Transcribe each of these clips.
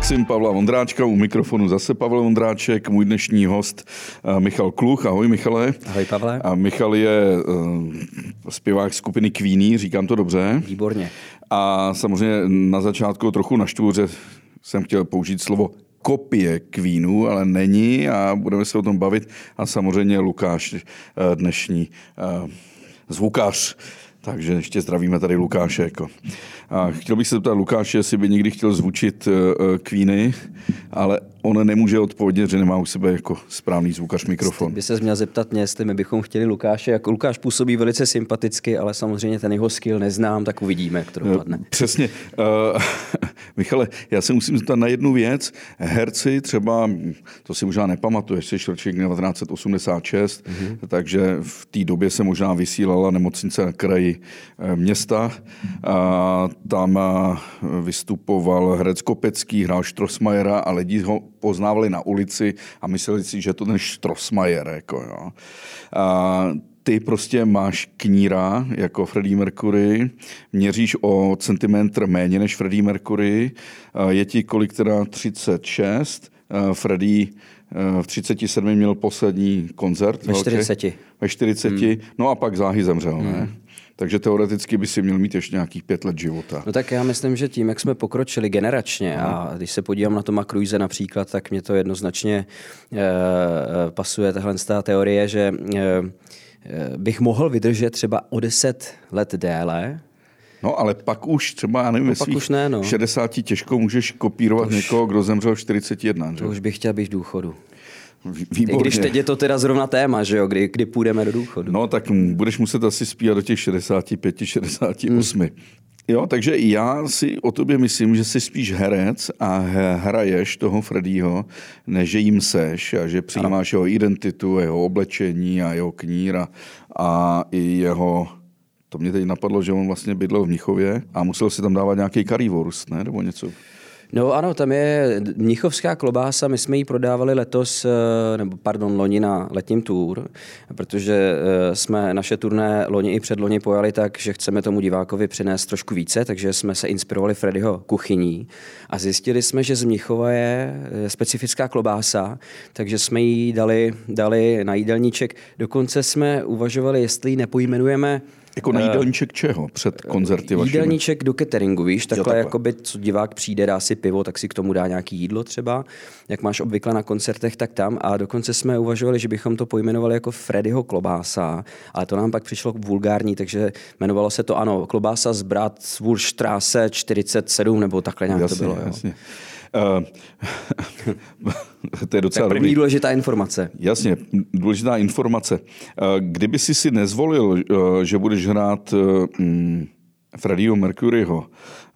Maxim Pavla Vondráčka, u mikrofonu zase Pavel Vondráček, můj dnešní host eh, Michal Kluch. Ahoj Michale. Ahoj Pavle. A Michal je uh, zpěvák skupiny Queenie, říkám to dobře. Výborně. A samozřejmě na začátku trochu naštvu, že jsem chtěl použít slovo kopie Queenu, ale není a budeme se o tom bavit. A samozřejmě Lukáš, eh, dnešní zvukař. Takže ještě zdravíme tady Lukáše. Jako. A chtěl bych se zeptat Lukáše, jestli by někdy chtěl zvučit uh, Queeny, ale on nemůže odpovědět, že nemá u sebe jako správný zvukař mikrofon. By se měl zeptat mě, jestli my bychom chtěli Lukáše. Jako Lukáš působí velice sympaticky, ale samozřejmě ten jeho skill neznám, tak uvidíme, jak to dopadne. Přesně. Uh, Michale, já se musím zeptat na jednu věc. Herci třeba, to si možná nepamatuješ, jsi ročník 1986, mm-hmm. takže v té době se možná vysílala nemocnice na kraji města. A tam vystupoval herec Kopecký, hrál Štrosmajera a lidi ho poznávali na ulici a mysleli si, že to ten Štrosmajer. Jako, jo. A ty prostě máš kníra jako Freddie Mercury, měříš o centimetr méně než Freddie Mercury, je ti kolik teda 36, Freddie v 37 měl poslední koncert. Ve 40. Ve 40, hmm. no a pak záhy zemřel, hmm. ne? Takže teoreticky by si měl mít ještě nějakých pět let života. No tak já myslím, že tím, jak jsme pokročili generačně a když se podívám na Toma Cruise například, tak mě to jednoznačně uh, pasuje tahle teorie, že uh, bych mohl vydržet třeba o deset let déle, No ale pak už třeba, já nevím, no, pak už ne, no. 60 těžko můžeš kopírovat už, někoho, kdo zemřel 41. To že? už bych chtěl být v důchodu. Výborně. I když teď je to teda zrovna téma, že jo, kdy, kdy půjdeme do důchodu. No tak budeš muset asi spívat do těch 65, 68. Hmm. Jo, takže já si o tobě myslím, že jsi spíš herec a hraješ toho Freddyho, než že jim seš a že přijímáš ano. jeho identitu, jeho oblečení a jeho kníra a i jeho to mě teď napadlo, že on vlastně bydlel v Mnichově a musel si tam dávat nějaký currywurst, ne? Nebo něco. No ano, tam je mnichovská klobása, my jsme ji prodávali letos, eh, nebo pardon, loni na letním tour, protože eh, jsme naše turné loni i předloni pojali tak, že chceme tomu divákovi přinést trošku více, takže jsme se inspirovali Freddyho kuchyní a zjistili jsme, že z Mnichova je eh, specifická klobása, takže jsme ji dali, dali na jídelníček. Dokonce jsme uvažovali, jestli ji nepojmenujeme jako na eh, jídelníček čeho před koncerty vašimi? Jídelníček do cateringu, víš, takhle, jo, takhle. jakoby, co divák přijde, dá si pivo, tak si k tomu dá nějaký jídlo třeba, jak máš obvykle na koncertech, tak tam. A dokonce jsme uvažovali, že bychom to pojmenovali jako Freddyho klobása, ale to nám pak přišlo vulgární, takže jmenovalo se to, ano, klobása z Bratwurststraße 47, nebo takhle nějak jasně, to bylo. Jasně. Jo. Uh, to je docela tak první dobrý. důležitá informace. Jasně, důležitá informace. Uh, kdyby si si nezvolil, uh, že budeš hrát um, Freddieho Mercuryho,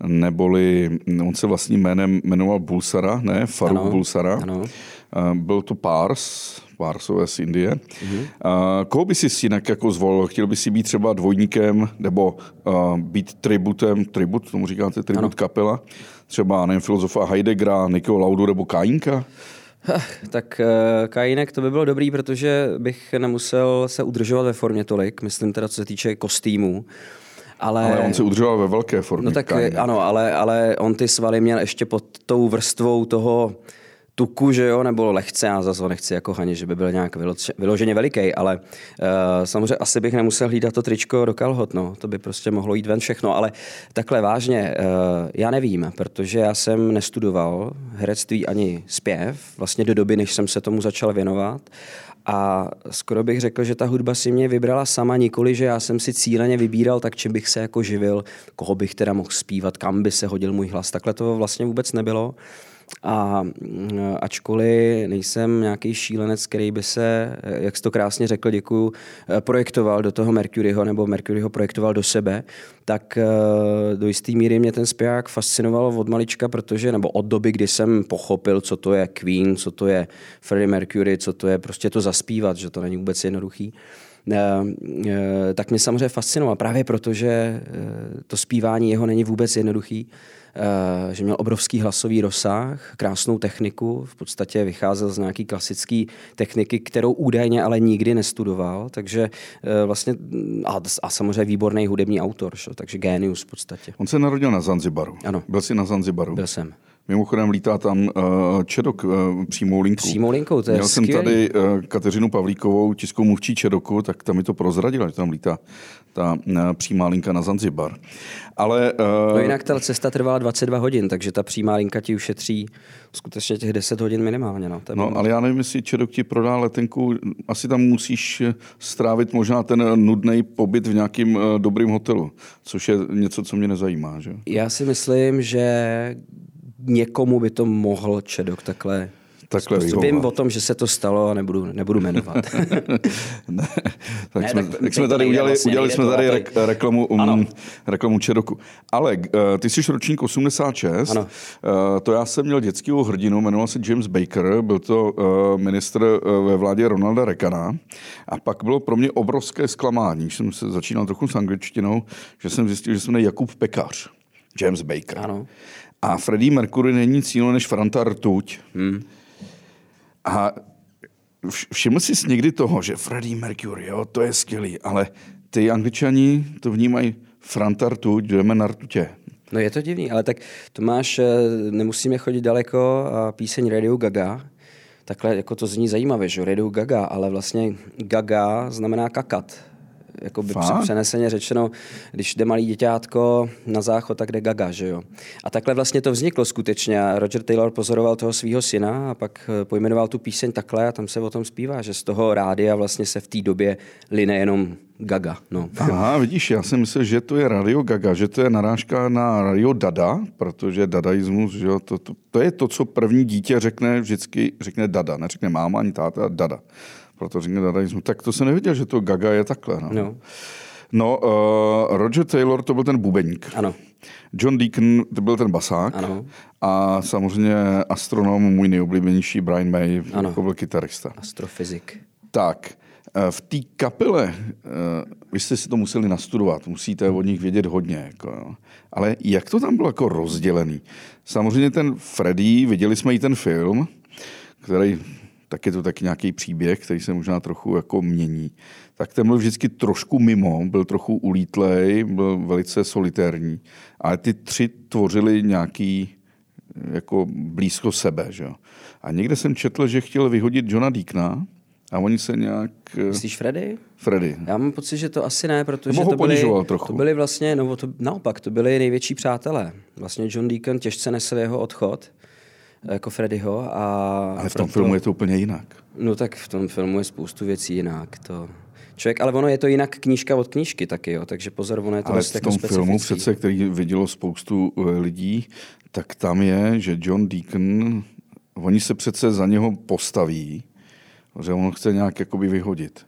neboli on se vlastním jménem jmenoval Bulsara, ne? Faruk ano, Bulsara. Ano. Byl to Pars, Parsové z Indie. Mm-hmm. Uh, koho by si jinak jako zvolil? Chtěl by si být třeba dvojníkem nebo uh, být tributem, tribut, tomu říkáte, tribut ano. kapela? Třeba, nevím, filozofa Heideggera, Nikého Laudu nebo Kajínka? Tak uh, Kajínek to by bylo dobrý, protože bych nemusel se udržovat ve formě tolik, myslím teda, co se týče kostýmů. Ale, ale on se udržoval ve velké formě. No tak Kajínek. ano, ale, ale on ty svaly měl ještě pod tou vrstvou toho tuku, že jo, nebo lehce, já zase ho nechci jako haně, že by byl nějak vyloženě veliký, ale uh, samozřejmě asi bych nemusel hlídat to tričko do kalhot, no, to by prostě mohlo jít ven všechno, ale takhle vážně, uh, já nevím, protože já jsem nestudoval herectví ani zpěv, vlastně do doby, než jsem se tomu začal věnovat a skoro bych řekl, že ta hudba si mě vybrala sama, nikoli, že já jsem si cíleně vybíral, tak čím bych se jako živil, koho bych teda mohl zpívat, kam by se hodil můj hlas. Takhle to vlastně vůbec nebylo. A mm, ačkoliv nejsem nějaký šílenec, který by se, jak jsi to krásně řekl, děkuju, eh, projektoval do toho Mercuryho, nebo Mercuryho projektoval do sebe, tak eh, do jisté míry mě ten zpěvák fascinoval od malička, protože, nebo od doby, kdy jsem pochopil, co to je Queen, co to je Freddie Mercury, co to je prostě to zaspívat, že to není vůbec jednoduchý eh, tak mě samozřejmě fascinoval právě proto, že to zpívání jeho není vůbec jednoduchý. Eh, že měl obrovský hlasový rozsah, krásnou techniku, v podstatě vycházel z nějaký klasické techniky, kterou údajně ale nikdy nestudoval, takže eh, vlastně a, a samozřejmě výborný hudební autor, šo, takže génius v podstatě. On se narodil na Zanzibaru. Ano. Byl jsi na Zanzibaru? Byl jsem. Mimochodem lítá tam uh, Čedok uh, přímou linkou. Přímou linkou, to je Měl jsem skvělý. tady uh, Kateřinu Pavlíkovou, tiskovou mluvčí Čedoku, tak tam mi to prozradila, že tam lítá ta uh, přímá linka na Zanzibar. Ale uh, No jinak ta cesta trvala 22 hodin, takže ta přímá linka ti ušetří skutečně těch 10 hodin minimálně. No, No, ale já nevím, jestli Čedok ti prodá letenku, asi tam musíš strávit možná ten nudný pobyt v nějakém uh, dobrém hotelu, což je něco, co mě nezajímá. Že? Já si myslím, že někomu by to mohl Čedok takhle Takhle Vím vyhovovat. o tom, že se to stalo a nebudu, nebudu jmenovat. ne, tak, Ne, jsme, tak tak jsme tady udělali, vlastně, udělali jsme tady rek, reklamu, um, Ano. reklamu Čedoku. Ale uh, ty jsi ročník 86, Ano. Uh, to já jsem měl dětského hrdinu, jmenoval se James Baker, byl to uh, ministr uh, ve vládě Ronalda Reagana a pak bylo pro mě obrovské zklamání, když jsem se začínal trochu s angličtinou, že jsem zjistil, že se jmenuje Jakub Pekař. James Baker. Ano. A Freddie Mercury není jiného než Franta Rtuť. Hmm. A vš- všiml jsi někdy toho, že Freddie Mercury, jo, to je skvělý, ale ty angličani to vnímají Franta Rtuť, jdeme na rtutě. No je to divný, ale tak to máš, eh, nemusíme chodit daleko, a píseň Radio Gaga, takhle jako to zní zajímavě, že Radio Gaga, ale vlastně Gaga znamená kakat. Jako by přeneseně řečeno, když jde malý děťátko na záchod, tak jde Gaga, že jo. A takhle vlastně to vzniklo skutečně. Roger Taylor pozoroval toho svého syna a pak eh, pojmenoval tu píseň takhle a tam se o tom zpívá, že z toho rádia vlastně se v té době line jenom Gaga. No. Aha, vidíš, já jsem myslel, že to je Radio Gaga, že to je narážka na Radio Dada, protože dadaismus, že jo, to, to, to, je to, co první dítě řekne, vždycky řekne Dada, neřekne máma ani táta, Dada. Proto řekne dadaismus. Tak to jsem nevěděl, že to Gaga je takhle. No, No. no uh, Roger Taylor to byl ten bubeník. Ano. John Deacon to byl ten basák. Ano. A samozřejmě astronom, můj nejoblíbenější Brian May, Ano. jako byl kytarista. Astrofyzik. Tak, eh, v té kapele, eh, vy jste si to museli nastudovat, musíte od nich vědět hodně. Jako, jo. Ale jak to tam bylo jako rozdělený? Samozřejmě ten Freddy, viděli jsme i ten film, který, tak je to taky nějaký příběh, který se možná trochu jako mění. Tak ten byl vždycky trošku mimo, byl trochu ulítlej, byl velice solitérní. Ale ty tři tvořili nějaký jako blízko sebe. Že? A někde jsem četl, že chtěl vyhodit Johna Deakna a oni se nějak... eh, Myslíš Freddy? Freddy. Já mám pocit, že to asi ne, protože Nebo ho to byli, trochu. to byli vlastně, no to, naopak, to byli největší přátelé. Vlastně John Deacon těžce nesl jeho odchod, jako Freddyho. A Ale v tom filmu je to úplně jinak. No tak v tom filmu je spoustu věcí jinak. To... Člověk, ale ono je to jinak knížka od knížky taky, jo, takže pozor, ono je to Ale dost v jako tom filmu specifický. přece, který vidělo spoustu eh, lidí, tak tam je, že John Deacon, oni se přece za něho postaví, že on chce nějak jakoby vyhodit.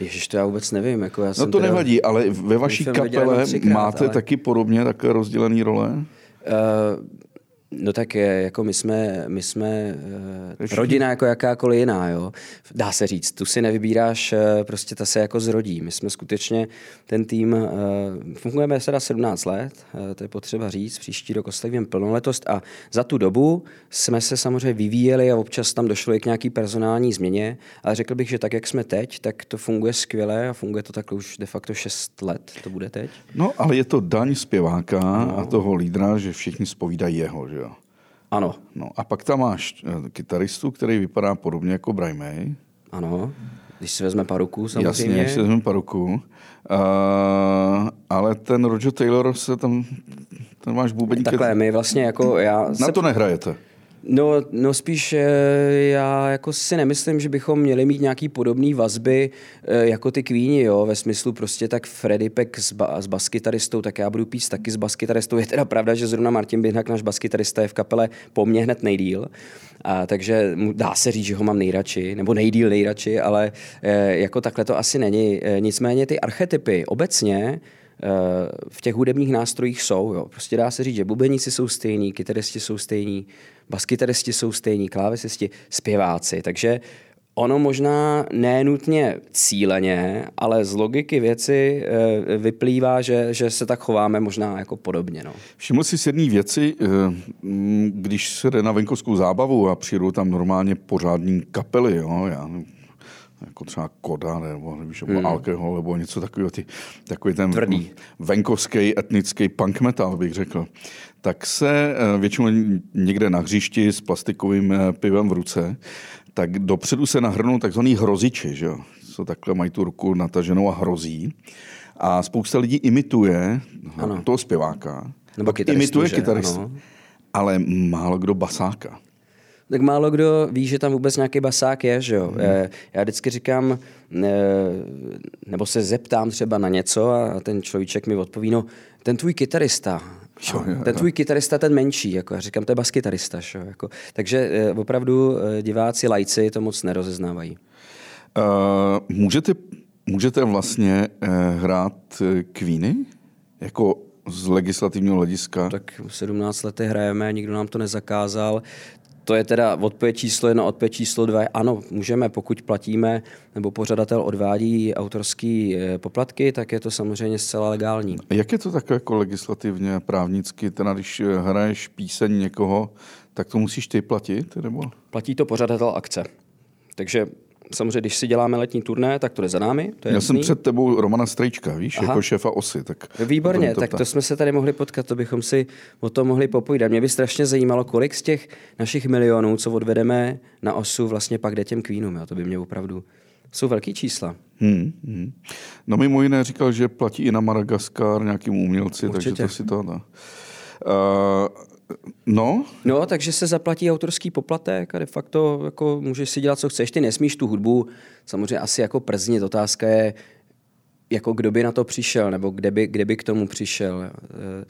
Ježiš, to já vůbec nevím. Jako já No jsem to teda- nevadí, ale ve vaší kapele třikrát, máte ale- taky podobně takové rozdělené role? Uh, no tak je, jako my jsme, my jsme uh, Všichni- rodina jako jakákoliv jiná, jo. Dá se říct, tu si nevybíráš, uh, prostě ta se jako zrodí. My jsme skutečně ten tým, uh, fungujeme teda 17 let, to je potřeba říct, příští rok oslavíme plnoletost a za tu dobu jsme se samozřejmě vyvíjeli a občas tam došlo i k nějaký personální změně, ale řekl bych, že tak, jak jsme teď, tak to funguje skvěle a funguje to takhle už de facto 6 let, to bude teď. No, ale je to daň zpěváka no. a toho lídra, že všichni spovídají jeho, že jo? Ano, No a pak tam máš eh, kytaristu, který vypadá podobně jako Brian May. ano. Když si vezme paruku, samozřejmě. Jasně, když se vezmeme paruku. Uh, ale ten Roger Taylor se tam, ten máš bubeník. Takhle, my vlastně jako já... Na Se, to nehrajete. No, no spíš eh, já jako si nemyslím, že bychom měli mít nějaký podobný vazby eh, jako ty Queeni, jo, ve smyslu prostě tak Freddy Peck s, ba, s baskytaristou, tak já budu pít taky s baskytaristou. Je teda pravda, že zrovna Martin Běhnak, náš baskytarista, je v kapele po mně hned nejdíl, a, takže dá se říct, že ho mám nejradši, nebo nejdíl nejradši, ale eh, jako takhle to asi není. Nicméně ty archetypy obecně v těch hudebních nástrojích jsou. Jo. Prostě dá se říct, že bubeníci jsou stejní, kytaristi jsou stejní, baskytaristi jsou stejní, klávesisti, zpěváci. Takže ono možná nenutně cíleně, ale z logiky věci eh, vyplývá, že, že se tak chováme možná jako podobně. No. Všiml jsi si jedné věci, eh, když se jde na venkovskou zábavu a přijdou tam normálně pořádní kapely, jo, já, jako třeba koda nebo, víš, nebo hmm. alkohol nebo něco takového, ty, takový ten Tvrdý. venkovský etnický punk metal, bych řekl, tak se eh, většinou někde na hřišti s plastikovým eh, pivem v ruce, tak dopředu se nahrnou takzvaný hroziči, že jo? Co takhle mají tu ruku nataženou a hrozí. A spousta lidí imituje ano. toho zpěváka. Nebo kytaristu, imituje kytaristu. Ale málo kdo basáka tak málo kdo ví, že tam vůbec nějaký basák je, že jo. Hmm. Já vždycky říkám, nebo se zeptám třeba na něco a ten človíček mi odpoví, no ten tvůj kytarista, Jo, ten tvůj kytarista, ten menší, jako já říkám, to je baskytarista. Šo, jako. Takže eh, opravdu eh, diváci, lajci to moc nerozeznávají. Uh, můžete, můžete vlastně uh, hrát kvíny? Jako z legislativního hlediska? Tak 17 lety hrajeme, nikdo nám to nezakázal to je teda odpověď číslo jedna, odpověď číslo dva. Ano, můžeme, pokud platíme nebo pořadatel odvádí autorský eh, poplatky, tak je to samozřejmě zcela legální. Jak je to tak jako legislativně, právnicky, teda když eh, hraješ píseň někoho, tak to musíš ty platit? Nebo? Platí to pořadatel akce. Takže samozřejmě, když si děláme letní turné, tak to jde za námi. To je Já jasný. jsem před tebou Romana Strejčka, víš, Aha. jako šéfa OSY. Tak Výborně, to tak to jsme se tady mohli potkat, to bychom si o tom mohli popovídat. Mě by strašně zajímalo, kolik z těch našich milionů, co odvedeme na OSU, vlastně pak jde těm Queenům. Jo? To by mě opravdu... Jsou velký čísla. Hmm, hmm. No mimo jiné říkal, že platí i na Madagaskar nějakým umělci, Určitě. takže to si to... No. Uh, No. No, takže se zaplatí autorský poplatek a de facto jako můžeš si dělat, co chceš. Ty nesmíš tu hudbu samozřejmě asi jako prznit. Otázka je, jako kdo by na to přišel, nebo kde by, kde by k tomu přišel. Eh,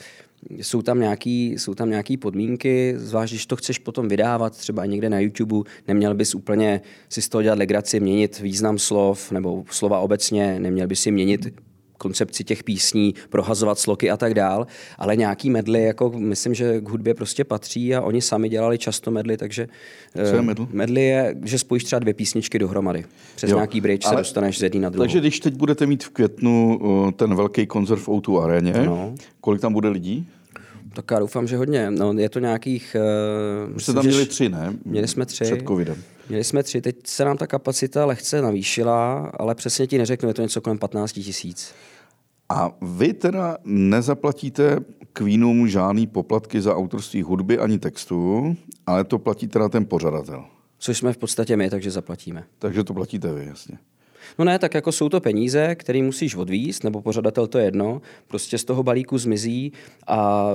jsou tam, nějaký, jsou tam nějaký podmínky, zvlášť když to chceš potom vydávat třeba někde na YouTube, neměl bys úplně si z toho dělat legraci, měnit význam slov nebo slova obecně, neměl bys si měnit koncepci těch písní, prohazovat sloky a tak dál, ale nějaký medly, jako myslím, že k hudbě prostě patří a oni sami dělali často medly, takže Co je medl? medly je, že spojíš třeba dvě písničky dohromady. Přes jo, nějaký bridge ale, se dostaneš z jedné na druhou. Takže když teď budete mít v květnu ten velký koncert v O2 aréně, no. kolik tam bude lidí? Tak já doufám, že hodně. No, je to nějakých... Uh, Už jste tam měli tři, ne? Měli jsme tři. Před covidem. Měli jsme tři, teď se nám ta kapacita lehce navýšila, ale přesně ti neřeknu, je to něco kolem 15 tisíc. A vy teda nezaplatíte Queenům žádný poplatky za autorství hudby ani textu, ale to platí teda ten pořadatel. Což jsme v podstatě my, takže zaplatíme. Takže to platíte vy, jasně. No ne, tak jako jsou to peníze, které musíš odvíst, nebo pořadatel to jedno, prostě z toho balíku zmizí a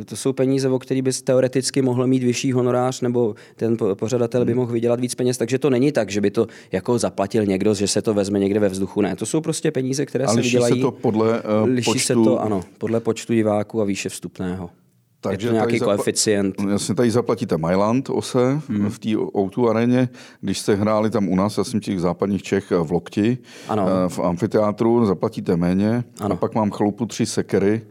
e, to jsou peníze, o který bys teoreticky mohl mít vyšší honorář, nebo ten pořadatel by hmm. mohl vydělat víc peněz, takže to není tak, že by to jako zaplatil někdo, že se to vezme někde ve vzduchu. Ne, to jsou prostě peníze, které a se vydělají. se to podle uh, liší počtu... se to, ano, podle počtu diváků a výše vstupného. Takže je to nějaký zapla- koeficient. Jasně, tady zaplatíte Mailand ose hmm. v té O2 areně. Když jste hráli tam u nás, já jsem těch západních Čech v Lokti, ano. Eh, v amfiteátru, zaplatíte méně. Ano. A pak mám chloupu tři sekery.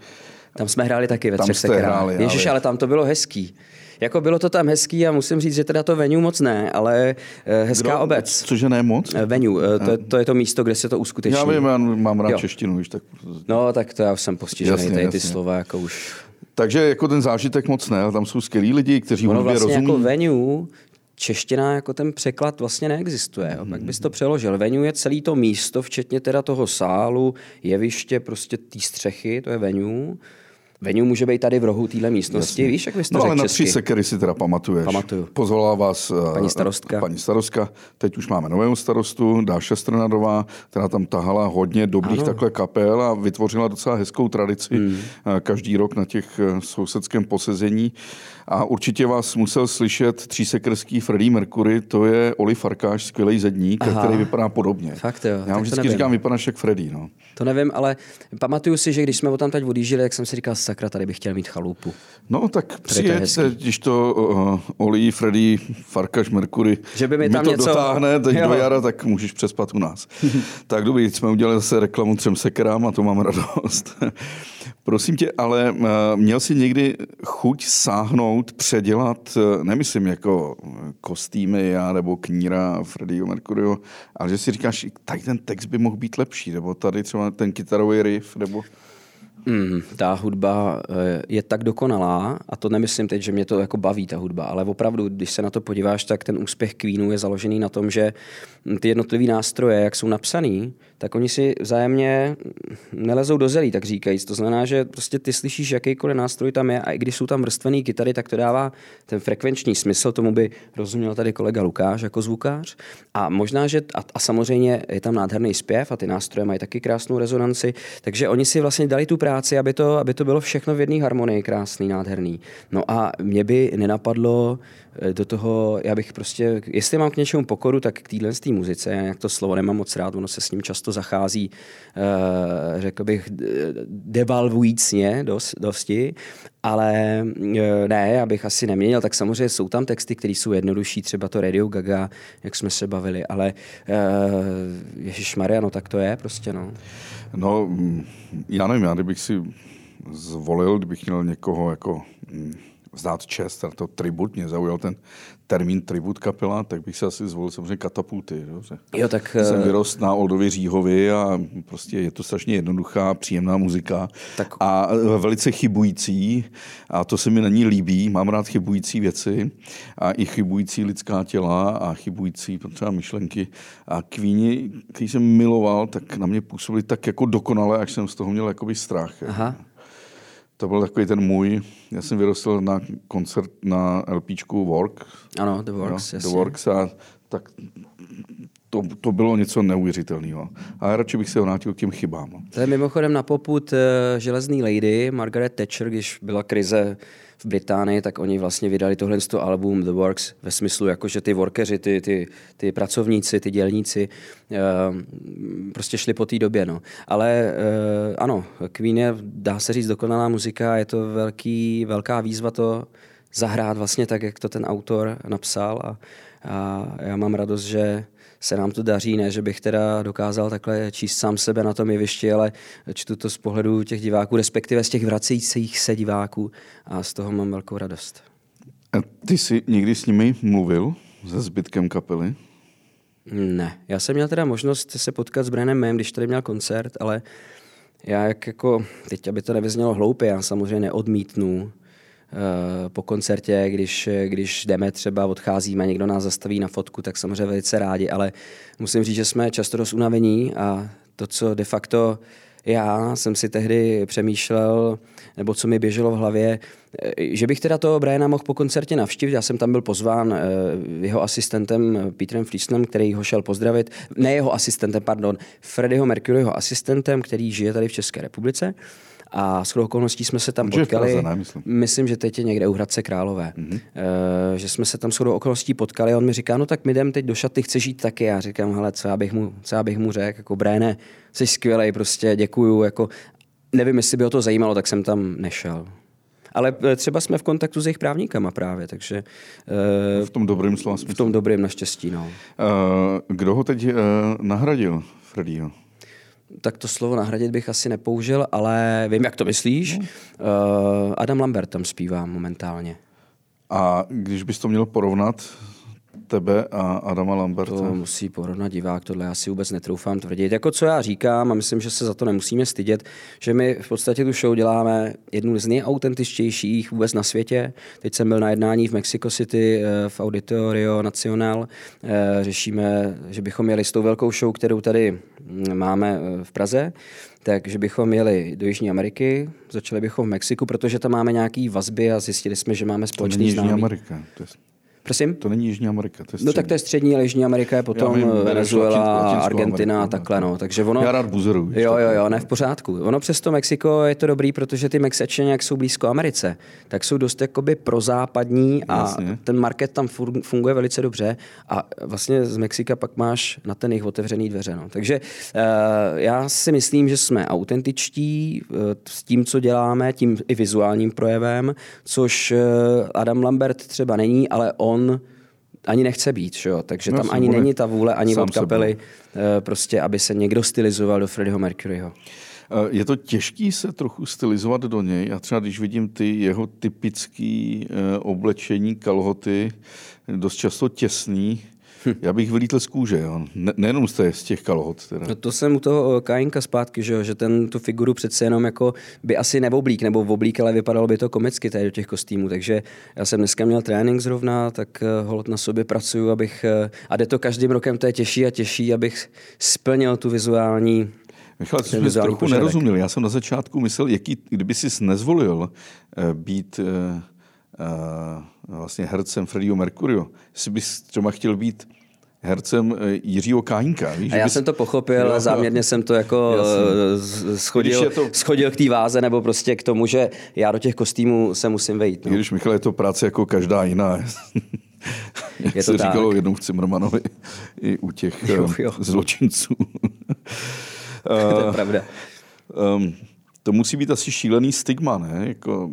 Tam jsme hráli taky ve tam třech sekerách. Ježiš, ale tam to bylo hezký. Jako bylo to tam hezký a musím říct, že teda to venue moc ne, ale eh, hezká Kdo? obec. Cože ne moc? Eh, venue, to, to je to místo, kde se to uskuteční. Já vím, já mám rád jo. češtinu, víš, tak... No, tak to já už jsem postižený, jasně, tady ty jasně. slova jako už takže jako ten zážitek moc ne, tam jsou skvělí lidi, kteří ono vlastně rozumí. jako venue, čeština jako ten překlad vlastně neexistuje. Jo. Pak bys to přeložil. Venue je celý to místo, včetně teda toho sálu, jeviště, prostě té střechy, to je venue. Venue může být tady v rohu téhle místnosti, Jasně. víš, jak bys to No ale na tři sekery si teda pamatuješ. Pamatuju. Pozvala vás eh, paní starostka. paní starostka. Teď už máme nového starostu, Dáša Strnadová, která tam tahala hodně dobrých ano. takhle kapel a vytvořila docela hezkou tradici hmm. Eh, každý rok na těch eh, sousedském posezení. A určitě vás musel slyšet třísekerský Freddie Mercury, to je Oli Farkáš, skvělý zedník, Aha. který vypadá podobně. Fakt jo. Já vždycky říkám, vypadáš jak Freddie. No. To nevím, ale pamatuju si, že když jsme o tam teď odjížděli, jak jsem si říkal, sakra, tady bych chtěl mít chalupu. No tak přijeďte, když to uh, Oli, Freddy, Farkaš, Merkury že by mi, tam to něco... dotáhne teď jo. do jara, tak můžeš přespat u nás. tak dobrý, jsme udělali zase reklamu třem sekerám a to mám radost. Prosím tě, ale uh, měl jsi někdy chuť sáhnout, předělat, uh, nemyslím jako kostýmy já nebo kníra Freddieho Mercuryho, ale že si říkáš, tady ten text by mohl být lepší, nebo tady třeba ten kytarový riff, nebo... Mm, ta hudba eh, je tak dokonalá, a to nemyslím teď, že mě to jako baví ta hudba, ale opravdu, když se na to podíváš, tak ten úspěch Queenu je založený na tom, že ty jednotlivé nástroje, jak jsou napsaný, tak oni si vzájemně nelezou do zelí, tak říkajíc. To znamená, že prostě ty slyšíš, jakýkoliv nástroj tam je a i když jsou tam vrstvený kytary, tak to dává ten frekvenční smysl, tomu by rozuměl tady kolega Lukáš jako zvukář. A možná, že a, a samozřejmě je tam nádherný zpěv a ty nástroje mají taky krásnou rezonanci, takže oni si vlastně dali tu práci, aby to, aby to bylo všechno v jedné harmonii krásný, nádherný. No a mě by nenapadlo do toho, já bych prostě, jestli mám k něčemu pokoru, tak k téhle muzice, jak to slovo nemám moc rád, ono se s ním často zachází, eh, řekl bych, devalvujícně dosti, ale eh, ne, já bych asi neměnil, tak samozřejmě jsou tam texty, které jsou jednodušší, třeba to Radio Gaga, jak jsme se bavili, ale Ježíš Maria, no tak to je prostě, no. No, já nevím, já kdybych si zvolil, kdybych měl někoho jako mm, vzdát čest, to tribut, mě zaujal ten termín tribut kapela, tak bych si asi zvolil samozřejmě katapulty. Dobře. Jo, tak, Jsem eh, vyrost na Oldově Říhovi a prostě je to strašně jednoduchá, příjemná muzika tak... a eh, velice chybující a to se mi na ní líbí. Mám rád chybující věci a i chybující lidská těla a chybující třeba myšlenky. A kvíni, který jsem miloval, tak na mě působili tak jako dokonale, až jsem z toho měl jakoby strach. Aha to byl takový ten můj, já jsem vyrostl na koncert na LPčku Work. Ano, The Works, jo, The Works a tak to, to bylo něco neuvěřitelného. A radši bych se vrátil k těm chybám. To je mimochodem na poput uh, Železný lady, Margaret Thatcher, když byla krize v Británii, tak oni vlastně vydali tohle album The Works ve smyslu, jako že ty workeři, ty, ty, ty pracovníci, ty dělníci uh, prostě šli po té době. No. Ale uh, ano, Queen je, dá se říct, dokonalá muzika, je to velký, velká výzva to zahrát vlastně tak, jak to ten autor napsal a, a já mám radost, že se nám to daří, ne, že bych teda dokázal takhle číst sám sebe na tom jevišti, ale čtu to z pohledu těch diváků, respektive z těch vracejících se diváků a z toho mám velkou radost. A ty jsi někdy s nimi mluvil se zbytkem kapely? Ne, já jsem měl teda možnost se potkat s Brenem Mem, když tady měl koncert, ale já jak jako, teď aby to nevyznělo hloupě, já samozřejmě neodmítnu po koncertě, když, když jdeme třeba, odcházíme, někdo nás zastaví na fotku, tak samozřejmě velice rádi, ale musím říct, že jsme často dost unavení a to, co de facto já jsem si tehdy přemýšlel, nebo co mi běželo v hlavě, eh, že bych teda toho Briana mohl po koncertě navštívit. Já jsem tam byl pozván eh, jeho asistentem Petrem Fliesnem, který ho šel pozdravit. Ne jeho asistentem, pardon, Freddieho Mercuryho asistentem, který žije tady v České republice. A s okolností jsme se tam Může potkali. Praze, ne, myslím. myslím, že teď je někde u Hradce Králové. Mm-hmm. Uh, že jsme se tam s okolností potkali a on mi říká, no tak my jdem teď do šaty, chce žít taky. Já říkám, hele, co já bych mu, co já bych mu řekl, jako Bréne, jsi skvělý, prostě děkuju, jako nevím, jestli by ho to zajímalo, tak jsem tam nešel. Ale eh, třeba jsme v kontaktu s jejich právníkama právě, takže... Uh, v tom dobrém slova smyslu. V tom dobrém naštěstí, no. Kdo ho teď nahradil, Freddyho? Tak to slovo nahradit bych asi nepoužil, ale vím, jak to myslíš. No. Uh, Adam Lambert tam zpívá momentálně. A když bys to měl porovnat, tebe a Adama Lamberta? To musí porovnat divák, tohle já si vůbec netroufám tvrdit. Jako co já říkám, a myslím, že se za to nemusíme stydět, že my v podstatě tu show děláme jednu z nejautentičtějších vůbec na světě. Teď jsem byl na jednání v Mexico City eh, v Auditorio Nacional. Eh, řešíme, že bychom měli s tou velkou show, kterou tady mm, máme eh, v Praze, takže bychom jeli do Jižní Ameriky, začali bychom v Mexiku, protože tam máme nějaké vazby a zjistili jsme, že máme společný Jižní Amerika. To je Prosím? To není Jižní Amerika, to je No tak to je střední, ale Jižní Amerika je potom vím, Venezuela, Argentina a takhle. No. Takže ono, Já rád buzeru. Jo, jo, jo, ne v pořádku. Ono přesto Mexiko je to dobrý, protože ty Mexičané, jak jsou blízko Americe, tak jsou dost jakoby prozápadní a Jasně. ten market tam funguje velice dobře a vlastně z Mexika pak máš na ten jich otevřený dveře. No. Takže uh, já si myslím, že jsme autentičtí uh, s tím, co děláme, tím i vizuálním projevem, což uh, Adam Lambert třeba není, ale on on ani nechce být, že jo? takže no, tam ani není ta vůle ani od kapely, eh, prostě, aby se někdo stylizoval do Freddieho Mercuryho. Eh, je to těžký se trochu stylizovat do něj. Já třeba, když vidím ty jeho typické eh, oblečení, kalhoty, dost často těsný, Hm. Já bych vylítl z kůže, jo. Ne, nejenom z, těch, z těch kalhot. Teda. No to jsem u toho Kajinka zpátky, že, že ten tu figuru přece jenom jako by asi neoblík, nebo v oblík, ale vypadalo by to komicky tady do těch kostýmů. Takže já jsem dneska měl trénink zrovna, tak eh, holot na sobě pracuju, abych, eh, a jde to každým rokem, to je těžší a těžší, abych splnil tu vizuální Michal, jsi trochu požadek. nerozuměl. Já jsem na začátku myslel, jaký, kdyby jsi nezvolil být vlastně hercem Freddieho Mercurio, jestli bys třeba chtěl být hercem Jiřího Kájinka. Víš, a já bys... jsem to pochopil, jo, záměrně jsem to jako schodil, to... schodil k té váze, nebo prostě k tomu, že já do těch kostýmů se musím vejít. No. Když Michal, je to práce jako každá jiná. Jak je to se tak. říkalo jednou v Cimrmanovi i u těch jo, jo. zločinců. to je pravda. Um, to musí být asi šílený stigma, ne? Jako,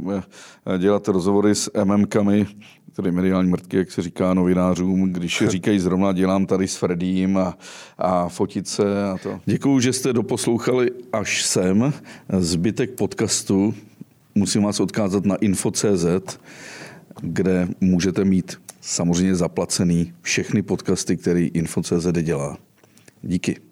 eh, dělat rozhovory s MMkami, tedy mediální mrtky, jak se říká novinářům, když říkají zrovna dělám tady s Fredím a, a fotit se a to. Děkuju, že jste doposlouchali až sem. Zbytek podcastu musím vás odkázat na info.cz, kde můžete mít samozřejmě zaplacený všechny podcasty, který info.cz dělá. Díky.